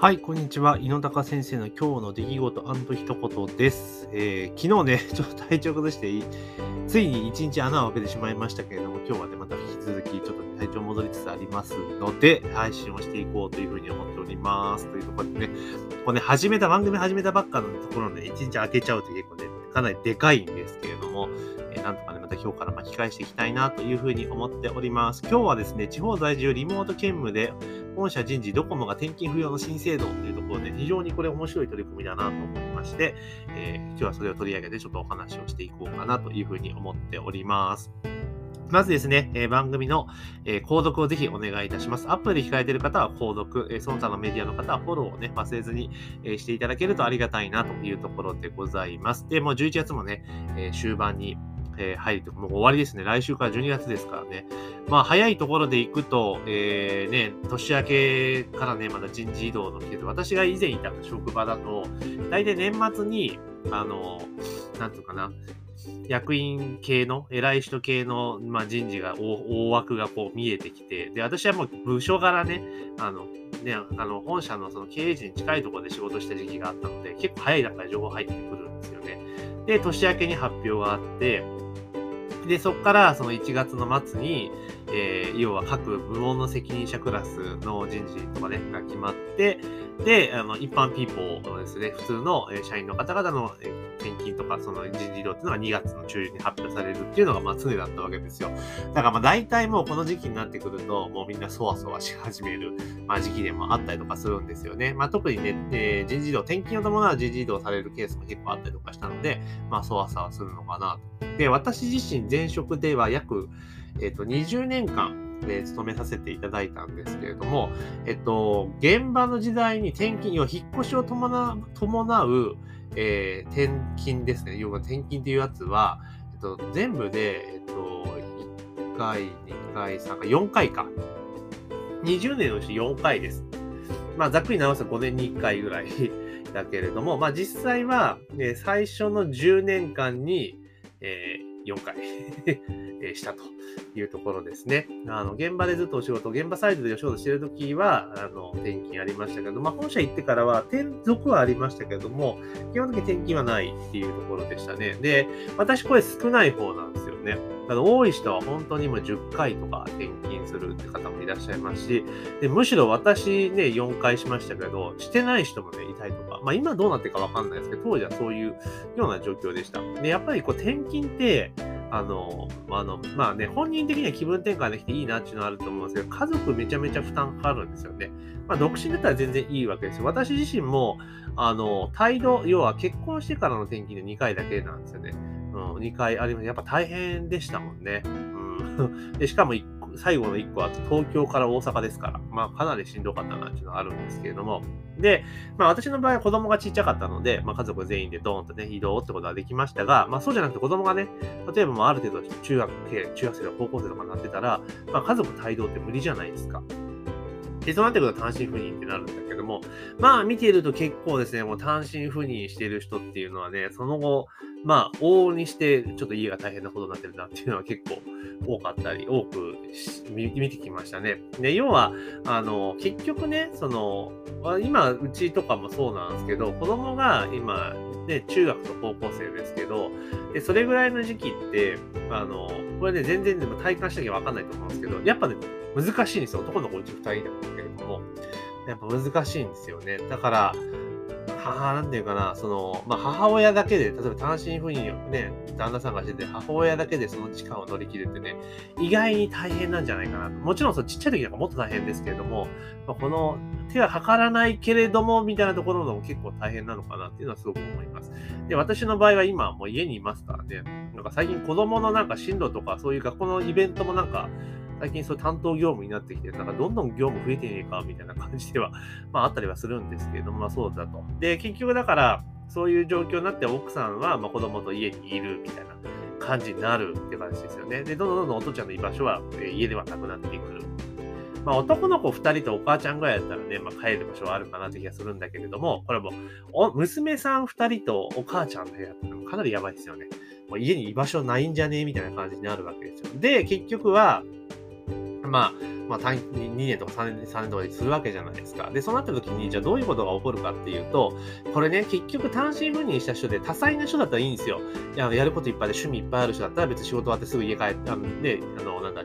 はい、こんにちは。井野高先生の今日の出来事一言です。えー、昨日ね、ちょっと体調崩して、ついに一日穴を開けてしまいましたけれども、今日はね、また引き続き、ちょっと、ね、体調戻りつつありますので、配信をしていこうというふうに思っております。というところでね、こうね、始めた、番組始めたばっかのところで、一日開けちゃうと結構ね、かなりでかいんですけれども、えー、なんとかね、また今日から巻き返していきたいなというふうに思っております。今日はですね、地方在住リモート兼務で、本社人事ドコモが転勤不要の新制度というところで、非常にこれ面白い取り組みだなと思いまして、えー、今日はそれを取り上げてちょっとお話をしていこうかなというふうに思っております。まずですね、えー、番組の、えー、購読をぜひお願いいたします。アップで控えている方は購読、えー、その他のメディアの方はフォローをね、忘れずに、えー、していただけるとありがたいなというところでございます。で、もう11月もね、えー、終盤にえー、入ると、もう終わりですね。来週から12月ですからね。まあ、早いところで行くと、えー、ね、年明けからね、まだ人事異動の季節、私が以前いた職場だと、大体年末に、あの、なんていうかな、役員系の、偉い人系の、まあ、人事が大、枠がこう見えてきて、で、私はもう部署柄ね、あの、ね、あの、本社のその経営陣に近いところで仕事した時期があったので、結構早い段階で情報入ってくるんですよね。で、年明けに発表があって、で、そこからその1月の末に、えー、要は各部門の責任者クラスの人事とかね、が決まって、で、あの、一般ピーポーのですね、普通の社員の方々の転勤とか、その人事異動っていうのが2月の中旬に発表されるっていうのが、まあ常だったわけですよ。だからまあ大体もうこの時期になってくると、もうみんなそわそわし始める、まあ時期でもあったりとかするんですよね。まあ特にね、えー、人事異動、転勤を伴う人事異動されるケースも結構あったりとかしたので、まあそわそわするのかなと。で、私自身前職では約、えっ、ー、と、20年間、え勤めさせていただいたんですけれども、えっと、現場の時代に転勤、要は引っ越しを伴う、伴うえー、転勤ですね。要は転勤っていうやつは、えっと、全部で、えっと、1回、2回、3回、4回か。20年のうち4回です。まあ、ざっくり直すと5年に1回ぐらい だけれども、まあ、実際は、ね、最初の10年間に、えー、4回したというところですね。あの、現場でずっとお仕事、現場サイドでお仕事してるときは、あの、転勤ありましたけど、まあ、本社行ってからは転属はありましたけども、基本的に転勤はないっていうところでしたね。で、私これ少ない方なんですよね。あの多い人は本当にもう10回とか転勤するって方もいらっしゃいますし、でむしろ私ね、4回しましたけど、してない人もね、いたりとか、まあ今どうなってるかわかんないですけど、当時はそういうような状況でした。で、やっぱりこう転勤って、あの、あの、まあね、本人的には気分転換できていいなっていうのはあると思うんですけど、家族めちゃめちゃ負担かかるんですよね。まあ、独身だったら全然いいわけですよ。私自身も、あの、態度、要は結婚してからの転勤で2回だけなんですよね。うん、2回あります。やっぱ大変でしたもんね。うん。で、しかも最後の1個は東京から大阪ですから、まあかなりしんどかったなっていうのはあるんですけれども、で、まあ私の場合は子供がちっちゃかったので、まあ家族全員でドーンとね、移動ってことはできましたが、まあそうじゃなくて子供がね、例えばもうある程度中学生、中学生とか高校生とかになってたら、まあ家族帯同って無理じゃないですか。で、そうなってくると単身赴任ってなるんだけども、まあ見ていると結構ですね、もう単身赴任してる人っていうのはね、その後、まあ往々にしてちょっと家が大変なことになってるなっていうのは結構多かったり、多く見てきましたね。で、要は、あの、結局ね、その、今、うちとかもそうなんですけど、子供が今、ね、中学と高校生ですけど、でそれぐらいの時期って、あの、これね、全然でも体感しなきゃわかんないと思うんですけど、やっぱね、難しいんですよ。男の子うち2人でもだけれども。やっぱ難しいんですよね。だから、母、なんていうかな、その、まあ、母親だけで、例えば単身赴任をね、旦那さんがしてて、母親だけでその時間を乗り切るってね、意外に大変なんじゃないかな。もちろん、そのちっちゃい時なんかもっと大変ですけれども、まあ、この手は測らないけれども、みたいなところも結構大変なのかなっていうのはすごく思います。で、私の場合は今もう家にいますからね、なんか最近子供のなんか進路とか、そういう学校のイベントもなんか、最近そう担当業務になってきて、なんかどんどん業務増えてねえか、みたいな感じでは、まああったりはするんですけれども、まあそうだと。で、結局だから、そういう状況になって奥さんは、まあ、子供と家にいるみたいな感じになるって感じですよね。で、どんどんどんどんお父ちゃんの居場所は、え家ではなくなってくる。まあ、男の子2人とお母ちゃんぐらいだったらね、まあ、帰る場所はあるかなって気がするんだけれども、これもお、娘さん2人とお母ちゃんの部屋ってかなりやばいですよね。もう家に居場所ないんじゃねえみたいな感じになるわけですよ。で、結局は、まあ、まあ、2年とか3年 ,3 年とかでするわけじゃないですか。で、そうなった時に、じゃあどういうことが起こるかっていうと、これね、結局単身赴任した人で多彩な人だったらいいんですよ。ややることいっぱいで趣味いっぱいある人だったら別に仕事終わってすぐ家帰って、あ、で、あの、なんだ、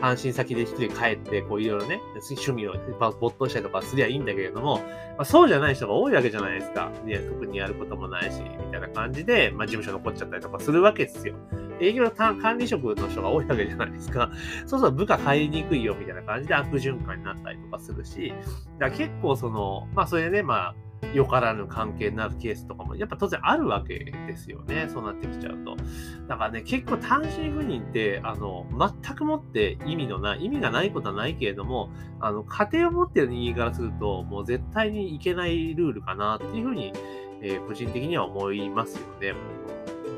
単身先で一人帰って、こういろいろね、趣味を没頭したりとかすりゃいいんだけれども、まあ、そうじゃない人が多いわけじゃないですか。ね、特にやることもないし、みたいな感じで、まあ、事務所残っちゃったりとかするわけですよ。営業の管理職の人が多いわけじゃないですか。そうすると部下帰りにくいよみたいな感じで悪循環になったりとかするし、だ結構その、まあそれでね、まあ、よからぬ関係になるケースとかもやっぱ当然あるわけですよね。そうなってきちゃうと。だからね、結構単身赴任って、あの、全くもって意味のない、意味がないことはないけれども、あの、家庭を持ってる人間からすると、もう絶対にいけないルールかなっていうふうに、えー、個人的には思いますよね。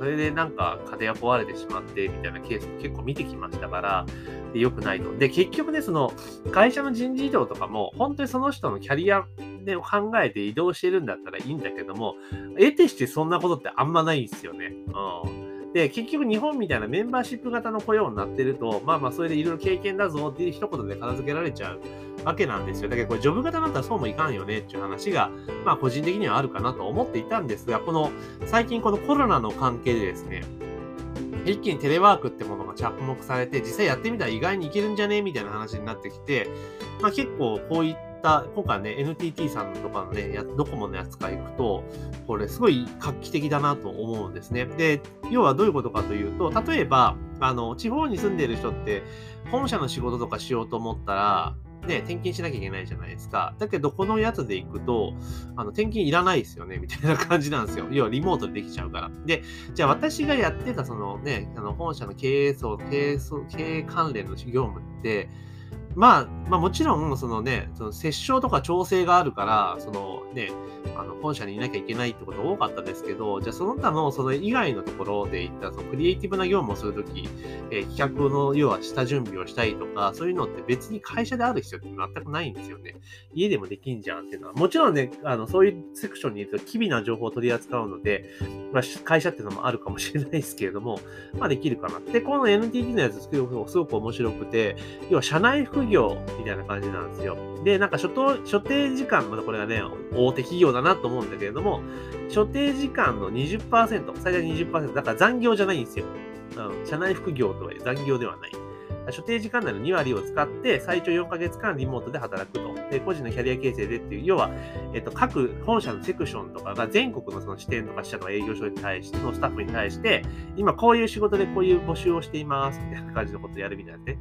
それでなんか家庭が壊れてしまってみたいなケースも結構見てきましたから、で良くないと。で、結局ね、その会社の人事異動とかも、本当にその人のキャリアで考えて移動してるんだったらいいんだけども、得てしてそんなことってあんまないんですよね。うんで、結局日本みたいなメンバーシップ型の雇用になってると、まあまあそれでいろいろ経験だぞっていう一言で片付けられちゃうわけなんですよ。だけどこれジョブ型だったらそうもいかんよねっていう話が、まあ個人的にはあるかなと思っていたんですが、この最近このコロナの関係でですね、一気にテレワークってものが着目されて、実際やってみたら意外にいけるんじゃねみたいな話になってきて、まあ結構こういった、た今回ね、NTT さんとかのね、ドコモのやつから行くと、これすごい画期的だなと思うんですね。で、要はどういうことかというと、例えば、あの、地方に住んでいる人って、本社の仕事とかしようと思ったら、ね、転勤しなきゃいけないじゃないですか。だけど、このやつで行くと、あの、転勤いらないですよね、みたいな感じなんですよ。要はリモートでできちゃうから。で、じゃあ私がやってた、そのね、あの、本社の経営層、経営層、経営関連の業務って、まあ、まあもちろん、そのね、その折衝とか調整があるから、そのね、あの、本社にいなきゃいけないってこと多かったですけど、じゃあその他のその以外のところで言ったそのクリエイティブな業務をするとき、えー、企画の要は下準備をしたりとか、そういうのって別に会社である必要って全くないんですよね。家でもできんじゃんっていうのは。もちろんね、あの、そういうセクションにいると機微な情報を取り扱うので、まあ、会社っていうのもあるかもしれないですけれども、まあできるかな。で、この NTT のやつすごく面白くて、要は社内服副業みたいな感じなんですよ。で、なんか所所定時間、まだこれがね、大手企業だなと思うんだけれども、所定時間の20%、最大20%、だから残業じゃないんですよ。うん、社内副業とはいえ残業ではない。所定時間内の2割を使って、最長4ヶ月間リモートで働くと。で、個人のキャリア形成でっていう、要は、えっと、各本社のセクションとかが全国のその支店とか支社とか営業所に対して、のスタッフに対して、今こういう仕事でこういう募集をしています、みたいな感じのことをやるみたいなね、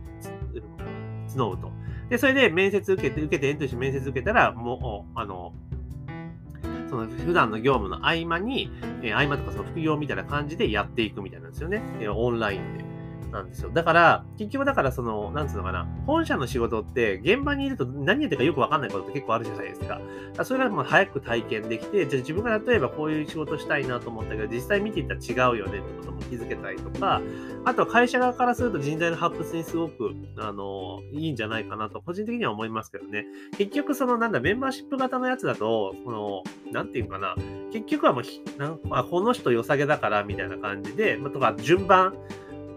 募ると。で、それで面接受けて、受けてエントリーして面接受けたら、もう、あの、その普段の業務の合間に、えー、合間とかその副業みたいな感じでやっていくみたいなんですよね。えー、オンラインで。なんですよ。だから、結局だからその、なんつうのかな、本社の仕事って現場にいると何やってるかよくわかんないことって結構あるじゃないですか。かそれがもう早く体験できて、じゃあ自分が例えばこういう仕事したいなと思ったけど、実際見ていたら違うよねってことも気づけたりとか、あとは会社側からすると人材の発掘にすごく、あの、いいんじゃないかなと、個人的には思いますけどね。結局そのなんだ、メンバーシップ型のやつだと、この、なんていうかな、結局はもう、なんあこの人良さげだからみたいな感じで、あ、とか順番、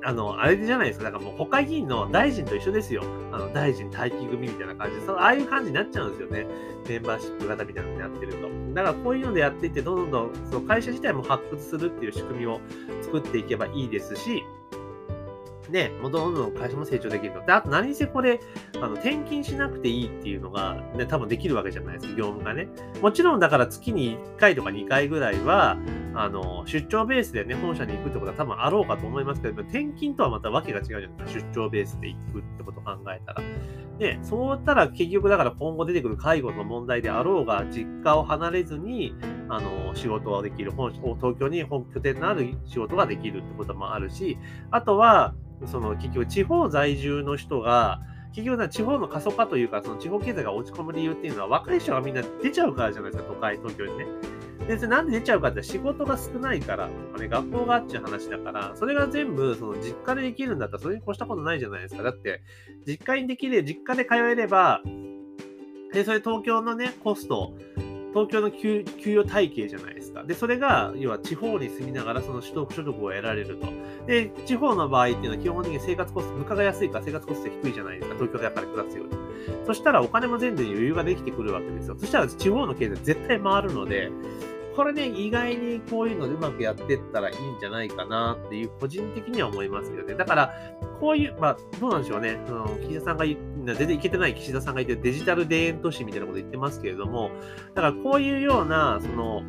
あの、あれじゃないですか。だからもう国会議員の大臣と一緒ですよ。あの、大臣待機組みたいな感じで、そのああいう感じになっちゃうんですよね。メンバーシップ型みたいなのになってると。だからこういうのでやっていって、どんどんその会社自体も発掘するっていう仕組みを作っていけばいいですし、ね、もうどんどん会社も成長できると。で、あと何せこれ、あの、転勤しなくていいっていうのが、ね、多分できるわけじゃないですか、業務がね。もちろんだから月に1回とか2回ぐらいは、あの、出張ベースでね、本社に行くってことは多分あろうかと思いますけど、転勤とはまた訳が違うじゃないですか、出張ベースで行くってことを考えたら。で、そうったら結局だから今後出てくる介護の問題であろうが、実家を離れずに、あの、仕事はできる、本東京に本拠点のある仕事ができるってこともあるし、あとは、その結局地方在住の人が、結局地方の過疎化というか、その地方経済が落ち込む理由っていうのは、若い人がみんな出ちゃうからじゃないですか、都会、東京にね。で、なんで出ちゃうかって仕事が少ないからとかね、学校があっちゅう話だから、それが全部、その実家でできるんだったら、それに越したことないじゃないですか。だって、実家にできる、実家で通えれば、で、それ東京のね、コスト東京の給給与体系じゃないですか。で、それが、要は地方に住みながらその取得所得を得られると。で、地方の場合っていうのは基本的に生活コスト、物価が安いから生活コスト低いじゃないですか。東京でやっぱり暮らすより。そしたらお金も全然余裕ができてくるわけですよ。そしたら地方の経済絶対回るので、これね、意外にこういうのでうまくやってったらいいんじゃないかなっていう、個人的には思いますよね。だから、こういう、まあ、どうなんでしょうね。その岸田さんが全然いけてない岸田さんが言ってデジタル田園都市みたいなこと言ってますけれども、だからこういうような、その、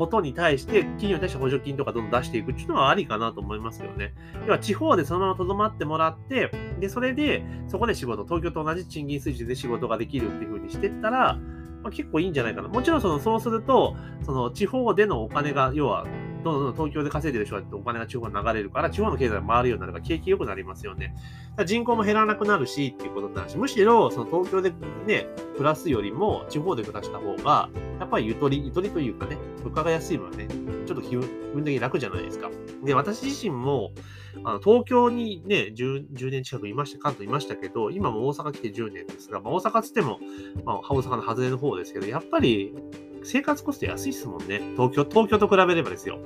ことに対して、企業に対して補助金とかどんどん出していくっていうのはありかなと思いますよね。要は地方でそのままとどまってもらって、で、それで、そこで仕事、東京と同じ賃金水準で仕事ができるっていうふうにしてったら、まあ、結構いいんじゃないかな。もちろんそのそうすると、その地方でのお金が、要は、どんどん東京で稼いでる人はお金が地方に流れるから、地方の経済が回るようになれば景気良くなりますよね。人口も減らなくなるしっていうことになるし、むしろその東京でね、暮らすよりも地方で暮らした方が、やっぱりゆとり、ゆとりというかね、物価が安い分ね、ちょっと気分的に楽じゃないですか。で、私自身も、あの東京にね10、10年近くいました、関東いましたけど、今も大阪来て10年ですが、まあ、大阪つっても、まあ、大阪の外れの方ですけど、やっぱり生活コスト安いですもんね。東京、東京と比べればですよ。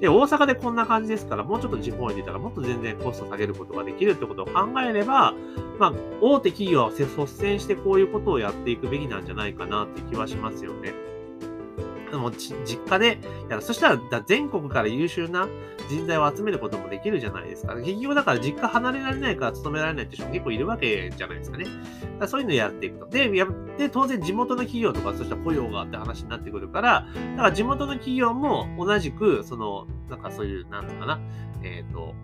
で、大阪でこんな感じですから、もうちょっと地方に出たらもっと全然コスト下げることができるってことを考えれば、まあ、大手企業は率先してこういうことをやっていくべきなんじゃないかなって気はしますよね。も実家でやる。そしたら全国から優秀な人材を集めることもできるじゃないですか。結局だから実家離れられないから勤められないって人も結構いるわけじゃないですかね。だそういうのをやっていくと。で、やで当然地元の企業とかそしたら雇用があって話になってくるから、だから地元の企業も同じく、その、なんかそういう、なんとかな、えっ、ー、と、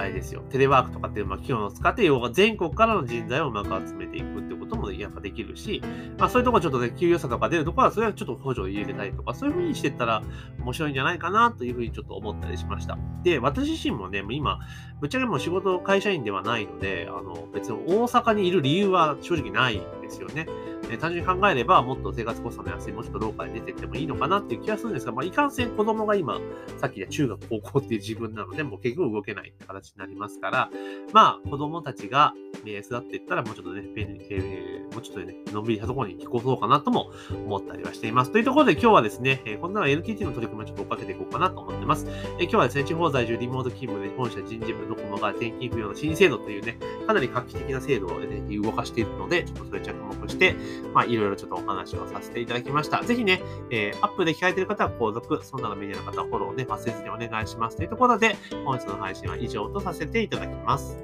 あれですよ、テレワークとかっていう、まあ、企業を使って、要は全国からの人材をうまく集めていくってこともやっぱできるし、まあ、そういうところちょっとね、給与差とか出るところは、それはちょっと補助を入れたりとか、そういうふうにしていったら面白いんじゃないかなというふうにちょっと思ったりしました。で、私自身もね、今、ぶっちゃけもう仕事、会社員ではないので、あの、別に大阪にいる理由は正直ないんですよね。え単純に考えれば、もっと生活コストの安い、もうちょっとローカルに出てってもいいのかなっていう気がするんですが、まあ、いかんせん子供が今、さっきで中学、高校っていう自分なので、もう結局動けないって形になりますから、まあ、子供たちが、え育っていったら、もうちょっとね、便利、えー、もうちょっとね、のんびりしたところに引っ越そうかなとも思ったりはしています。というところで今日はですね、えー、こんな NTT の取り組みをちょっと追っかけていこうかなと思ってます。え、今日はですね、地方在住リモート勤務で本社人事部ドコモが転勤不要の新制度というね、かなり画期的な制度を、ね、動かしているので、ちょっとそれ着目して、まあ、いろいろちょっとお話をさせていただきました。ぜひね、えー、アップで聞かれている方は購読、そんなのメディアの方はフォローね、忘れずにお願いします。というところで、本日の配信は以上とさせていただきます。